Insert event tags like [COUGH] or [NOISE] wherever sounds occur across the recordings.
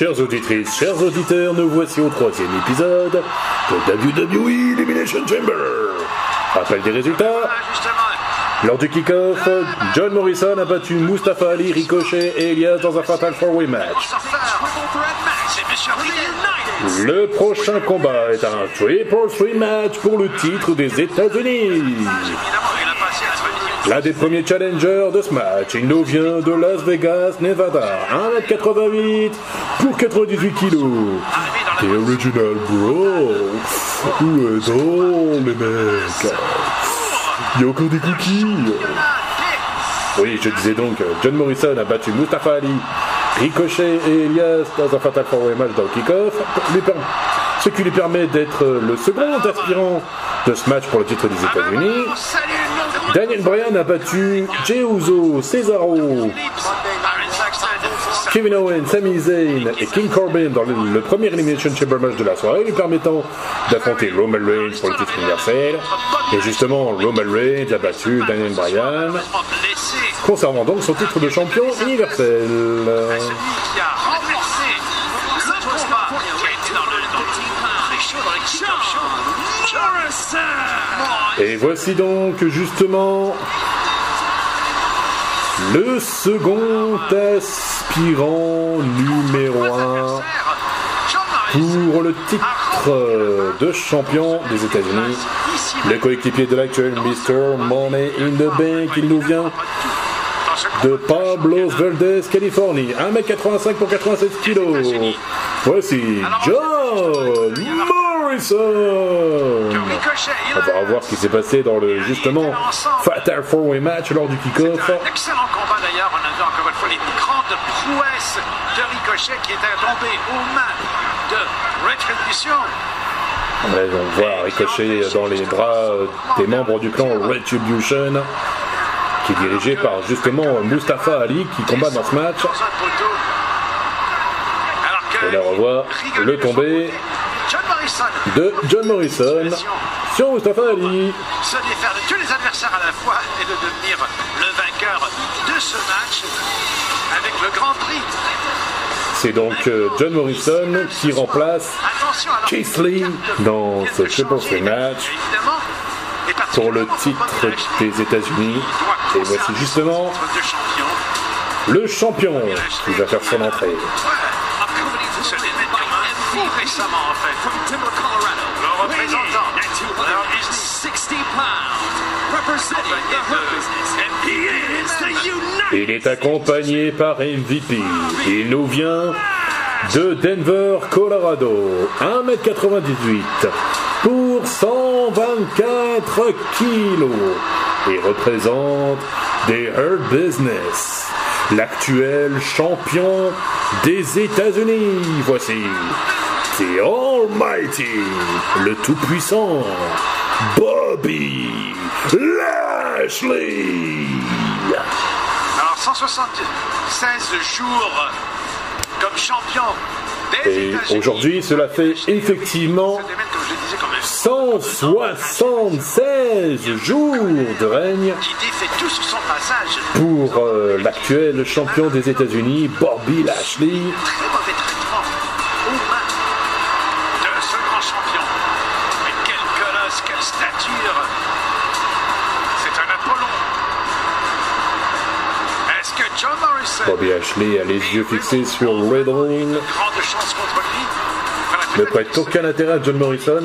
Chères auditrices, chers auditeurs, nous voici au troisième épisode de WWE Elimination Chamber. Rappel des résultats. Lors du kick-off, John Morrison a battu Mustafa Ali, Ricochet et Elias dans un Fatal 4-Way match. Le prochain combat est un Triple Three match pour le titre des États-Unis. L'un des premiers challengers de ce match, il nous vient de Las Vegas, Nevada, 1m88 pour 98 kg. The Original Bro. Où est-on, les mecs Il y a encore des cookies Oui, je disais donc, John Morrison a battu Mustafa Ali, Ricochet et Elias dans un Fatal 4 match dans le kick-off, ce qui lui permet d'être le second aspirant de ce match pour le titre des États-Unis. Daniel Bryan a battu Jey Uso, Cesaro, Kevin Owens, Sami Zayn et King Corbin dans le, premier Elimination Chamber match de la soirée, lui permettant d'affronter Roman Reigns pour le titre universel. Et justement, Roman Reigns a battu Daniel Bryan, conservant donc son titre de champion universel. Et voici donc justement le second aspirant numéro 1 pour le titre de champion des États-Unis. Le coéquipier de l'actuel Mr. Money in the Bank, il nous vient de Pablo Verdes, Californie. 1m85 pour 87 kg. Voici John Morrison. On va voir ce qui s'est passé dans le justement Fatal Four Way match lors du kick-off. Excellent combat d'ailleurs, on a vu encore une fois les grandes prouesses de Ricochet qui était tombé aux mains de Retribution. on voit Ricochet dans les bras des membres du clan Retribution qui est dirigé par justement Mustafa Ali qui combat dans ce match. Et là on voit le tombé de John Morrison sur Mustafa Ali. Se défaire de tous les adversaires à la fois et de devenir le vainqueur de ce match avec le Grand Prix. C'est donc euh, John Morrison qui remplace Keith Lee dans ce Triple match pour le titre des États-Unis. Et voici justement le champion qui va faire son entrée. Il est accompagné par MVP. Il nous vient de Denver, Colorado. 1m98 pour 124 kilos. Et représente des Hurt Business, l'actuel champion des États-Unis. Voici The Almighty, le tout-puissant Bobby Lashley. Alors 176 jours comme champion et aujourd'hui, cela fait effectivement 176 jours de règne pour euh, l'actuel champion des États-Unis, Bobby Lashley. Bobby Ashley a les yeux fixés sur Red Ring. Ne prête aucun intérêt à John Morrison.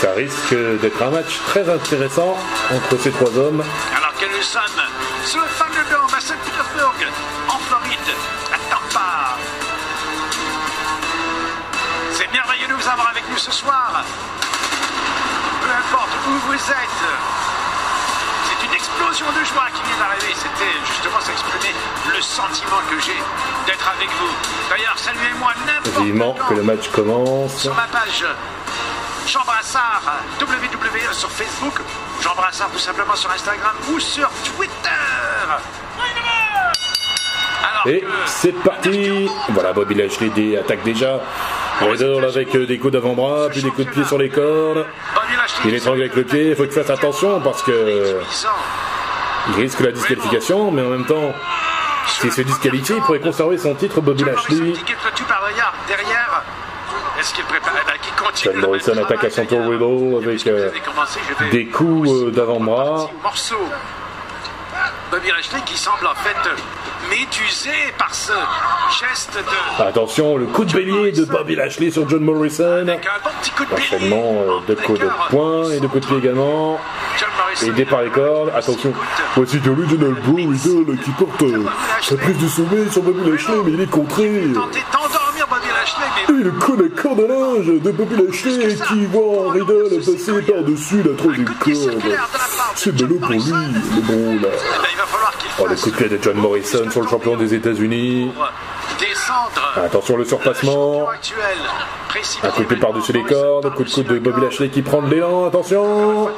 Ça risque d'être un match très intéressant entre ces trois hommes. Sommes sur le Thunderdome à Saint-Pétersbourg, en Floride, à Tampa. C'est merveilleux de vous avoir avec nous ce soir. Peu importe où vous êtes. C'est une explosion de joie qui vient d'arriver. C'était justement s'exprimer le sentiment que j'ai d'être avec vous. D'ailleurs, saluez-moi n'importe que le match commence. sur ma page Jean Brassard WWE sur Facebook, Jean Brassard tout simplement sur Instagram ou sur Twitter. Alors Et que- c'est parti Voilà, Bobby Lashley attaque déjà Riddle avec euh, des coups d'avant-bras, puis des coups de pied sur les cordes. Il étrangle avec le pied, il faut qu'il fasse attention parce que il risque la disqualification, mais en même temps, s'il se disqualifie, il pourrait conserver son titre Bobby Lashley. derrière. Est-ce qu'il prépare eh ben, qui continue John le Morrison attaque à son tour Riddle euh, avec, euh, des coups, euh, d'avant-bras. Bobby Lashley qui semble en fait médusé par ce geste de Attention, le coup de bélier de Bobby Lashley sur John Morrison. avec un bon petit coup de. Enchaînement euh, de coups de poing et de coups de pied également. Aidé par les cordes, attention. Voici l'original Bro Riddle qui porte euh, sa prise de sommet sur Bobby Lashley, mais il est contré. Et le coup de corde à linge de Bobby Lashley qui voit Riddle passer par-dessus la troisième corde. C'est de l'eau pour lui, mais bon là. eh ben, Oh, le coup de pied de John Morrison sur le champion des États-Unis. Attention le surpassement. Un coup de pied par-dessus les cordes, coup de coude de Bobby Lashley qui prend de l'élan, attention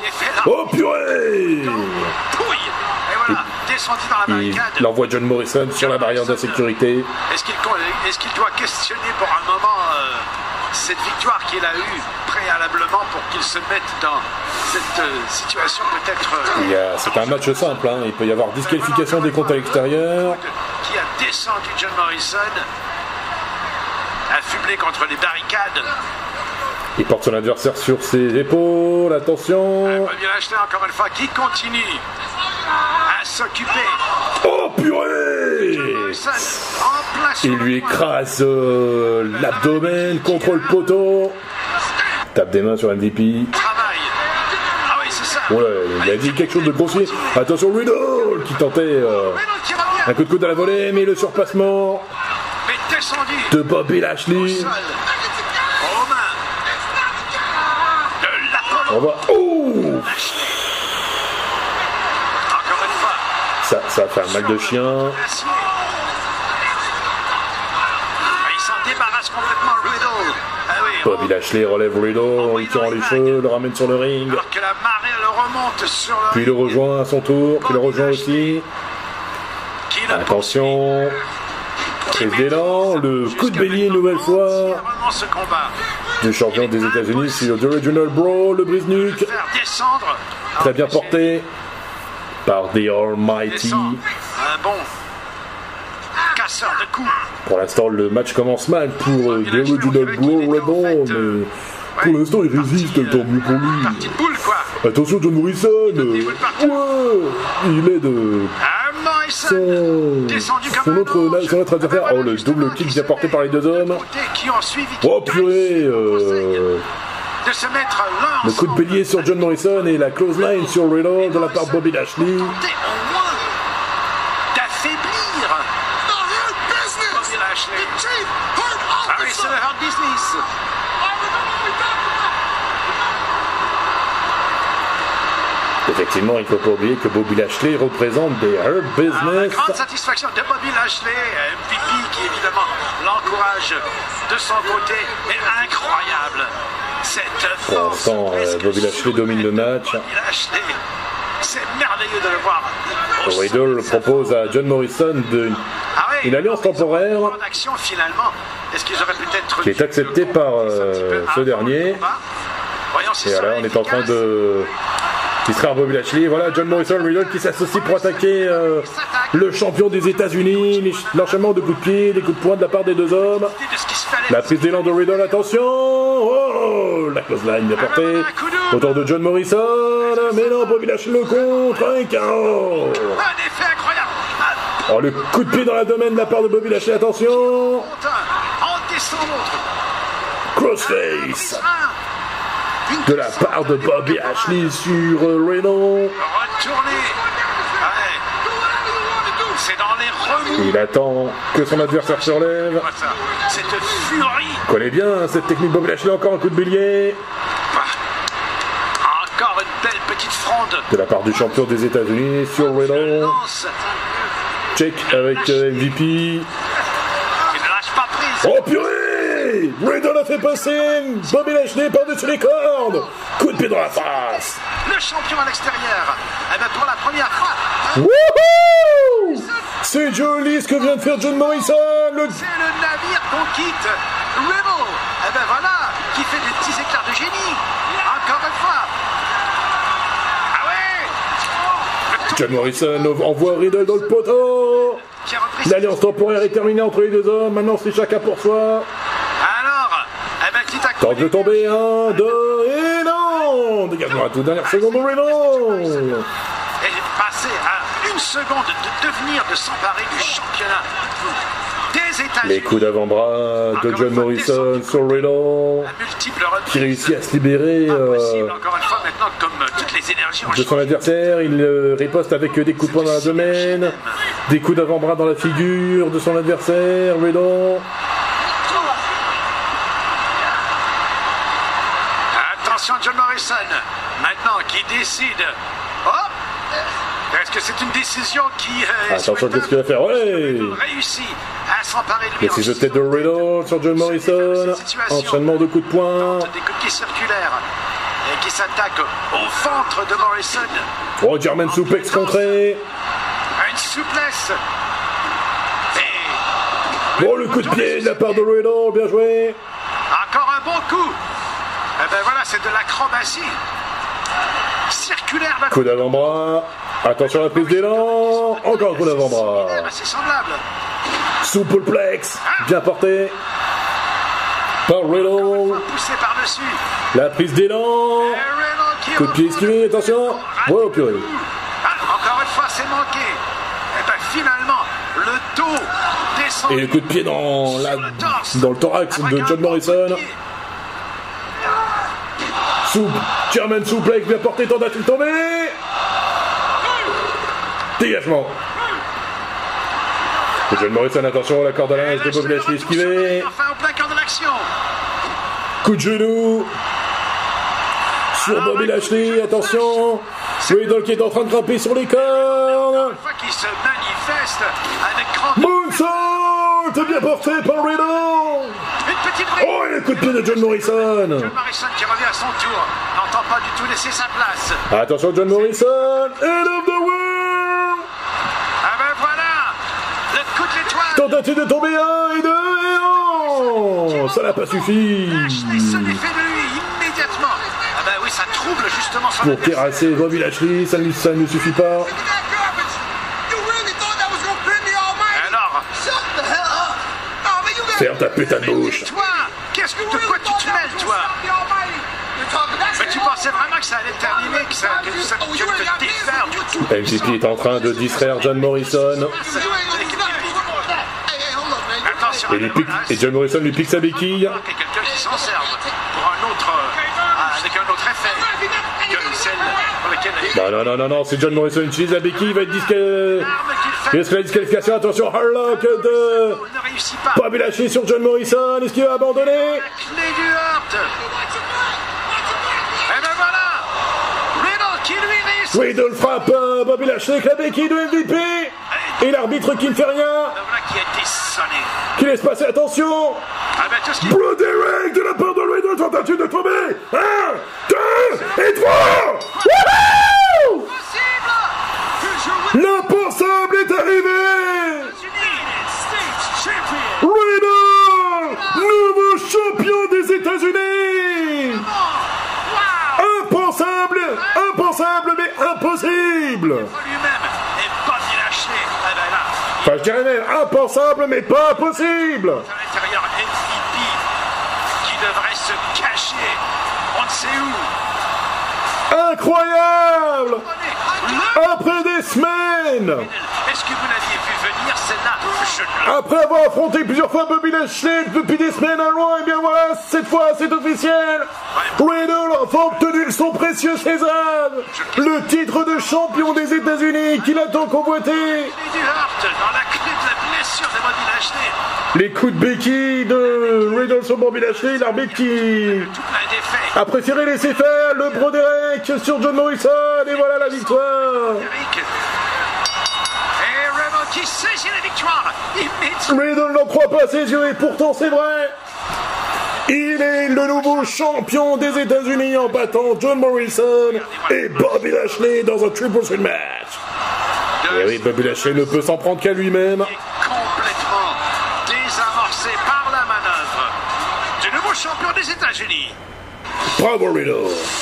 Oh purée descendu dans la Il barricade. il envoie John Morrison sur la barrière de sécurité. Est-ce qu'il est doit questionner pour un moment euh, cette victoire qu'il a eue préalablement pour qu'il se mette dans cette euh, situation peut-être euh, C'est un match simple, hein. il peut y avoir disqualification des comptes à l'extérieur. qui a descendu John Morrison, affublé contre les barricades. Il porte son adversaire sur ses épaules, attention Bobby Lashley encore une fois qui continue? À s'occuper. Oh purée Il lui écrase euh, l'abdomen contre le poteau. Tape des mains sur MVP. Ah. Ouais, il a dit quelque chose de grossier. Attention Riddle qui tentait euh, un coup de coude à la volée, mais le surpassement de Bobby Lashley. On va. Oh Encore une fois. Ça, fait un mal de chien. Acier. Il s'en débarrasse complètement, Riddle. Ah oui, Bobby Lashley relève Riddle en lui tirant les cheveux, le ramène sur le ring. alors que la marée le remonte sur le Puis il le rejoint à son tour, puis le rejoint aussi. le Attention, prise d'élan, le coup de bélier une nouvelle fois du champion des États-Unis sur The Original Bro, le brise-nuque. Faire. Très bien porté par The Almighty. Un bon casseur de coups. Pour l'instant, le match commence mal pour euh, Bro Rebel, mais pour l'instant, il résiste, tant mieux pour lui. Boule, quoi. Attention, John Morrison euh, Ouais Il est de Un Morrison. son, son autre, son autre adversaire. Oh, le double kick bien porté par les deux hommes. Oh purée euh, de se mettre l'un Le coup de bélier sur John Morrison et la close line sur Riddle de la part de Bobby Lashley. Au moins d'affaiblir Bobby Lashley. Ah oui, c'est le hard business. Effectivement, il ne faut pas oublier que Bobby Lashley représente des Hurt Alors, la Business. grande satisfaction de Bobby Lashley, MVP qui évidemment l'encourage de son côté, mais incroyable. Cette Pour force. l'instant, euh, Bobby Lashley domine le match. Bobby Lashley, c'est merveilleux de le voir. Riddle de propose à John Morrison de, Ah oui, une alliance temporaire peut-être qui est acceptée par euh, ce dernier. Voyons si Et va on est en train efficace. De distraire Bobby Lashley. Voilà, John Morrison, Riddle qui s'associe pour attaquer euh, le champion des États-Unis. L'enchaînement de coups de pied, des coups de poing de la part des deux hommes. qui. La prise d'élan de Riddle, attention Oh La close line bien portée. Autour de John Morrison. Mais non, Bobby Lashley le contre. Un KO Oh, le coup de pied dans l'abdomen de la part de Bobby Lashley, attention. Crossface de la part de Bobby Lashley sur euh, remous. Il attend que son adversaire se relève. Cette furie. connaît bien cette technique Bobby Lashley, encore un coup de bélier Encore une belle petite fronde. de la part du champion des États-Unis sur Riddle. Check avec euh, MVP. Oh purée Riddle a fait passer Bobby Lashley par-dessus les cordes Coup de pied dans la face Le champion à l'extérieur. Eh ben pour la première fois, Wouhou C'est joli ce que vient de faire John Morrison le... c'est le navire qu'on quitte. Riddle, eh ben voilà, qui fait des petits éclairs de génie. Encore une fois. Ah ouais John Morrison envoie Riddle dans le poteau. L'alliance temporaire est terminée entre les deux hommes. Maintenant, c'est chacun pour soi. De tomber. Un, deux, et non Dégagement à toute dernière seconde est passé à une seconde de devenir, de s'emparer du championnat. Les coups d'avant-bras de John Morrison sur reprises. Qui réussit à se libérer euh, euh, de son adversaire. Il euh, riposte avec des coups de poing dans l'abdomen. Des coups d'avant-bras dans la figure de son adversaire. Riddle. Attention, John Morrison, maintenant, qui décide? Oh Est-ce que c'est une décision qui. euh, Attention, qu'est-ce qu'il va faire? Ouais Réussit à s'emparer de lui? De tête de Riddle sur John Morrison? Enchaînement de coups de poing. Des coups de pied circulaires et qui s'attaquent au ventre de Morrison. Oh, German suplex contré. Une souplesse. Et. Oh, le coup de pied de la part de Riddle. Bien joué. Encore un bon coup. Eh ben voilà, c'est de l'acrobatie. Circulaire la Coup d'avant-bras. Attention à la prise d'élan. Encore un coup d'avant-bras. Soupleplex. Bien porté. Par Riddle. La prise d'élan. Coup de pied esquivé. Attention. Ouais, purée. Ah, encore une fois, c'est manqué. Et ben finalement, le dos descend. Et le coup de pied dans, la, dans le thorax de John Morrison. Soup, German suplex bien porté, tentative tombée. Dégagement. Et John Morrison, attention, la corde à linge de Bobby Lashley esquivé. Enfin, en plein cœur de l'action. Coup de genou. Sur Bobby Lashley, attention. Riddle qui est en train de grimper sur les cordes. Une fois qu'il se manifeste avec grand. Moonsault bien porté par Riddle. Une petite brique. Oh, le coup de pied de John Morrison. John Morrison qui revient à son tour. N'entend pas du tout laisser sa place. Attention John Morrison, End of the world Ah ben voilà. Le coup de l'étoile. Tentative de tomber un et deux et non Ça n'a pas suffi Lashley se défait de lui immédiatement. Ah ben oui, ça trouble justement son Pour terrasser Bobby Lashley, ça ne, ça ne suffit pas. Ferme ta putain de bouche toi, qu'est-ce que de quoi tu te mêles, toi Mais tu pensais vraiment que ça allait terminer, que ça que ça que te défaire? Du tout. MVP est en train de distraire John Morrison. Et, lui pique- et John Morrison lui pique sa béquille. Il y a quelqu'un qui s'en serve pour un autre, euh, avec un autre effet que celle pour laquelle Non, non, non, non, non, c'est John Morrison qui utilise la béquille, il va être disqualifié. Il reste la disqualification, attention, Harlock de pas. Bobby Lashley sur John Morrison, est-ce qu'il va abandonner La clé du Hurt. Et ben voilà Riddle qui lui réussit. Riddle frappe euh, Bobby Lashley avec la béquille de MVP Et l'arbitre qui ne fait rien, Ben qui a été sonné. qui laisse passer, attention Ah ben tout ce qui Blood Direct de la part de Riddle, tentative de tomber Un, deux et trois Wouhou possible que je L'impensable est arrivé. Riddle Nouveau champion des États-Unis Impensable Impensable mais impossible Enfin, je dirais même impensable mais pas possible à l'intérieur MVP qui devrait se cacher. On ne sait où. Incroyable Le Après des semaines Est-ce que vous l'aviez vu venir celle-là? Je ne Après avoir affronté plusieurs fois Bobby Lashley depuis des semaines à loin, et bien voilà, cette fois c'est officiel. Riddle a obtenu son précieux César Le titre de champion des États-Unis qu'il a tant convoité l'ai du Hurt dans la clé de la blessure de Bobby Lashley. Les coups de béquille de Riddle sur Bobby Lashley, l'arbitre qui a préféré laisser faire le Broderick sur John Morrison, et voilà la victoire [LAUGHS] Mais ne n'en croit pas ses yeux et pourtant c'est vrai. Il est le nouveau champion des États-Unis en battant John Morrison et Bobby Lashley dans un triple threat match. Et oui, Bobby Lashley ne peut s'en prendre qu'à lui-même. Complètement désamorcé par la manœuvre du nouveau champion des États-Unis. Bravo Riddle.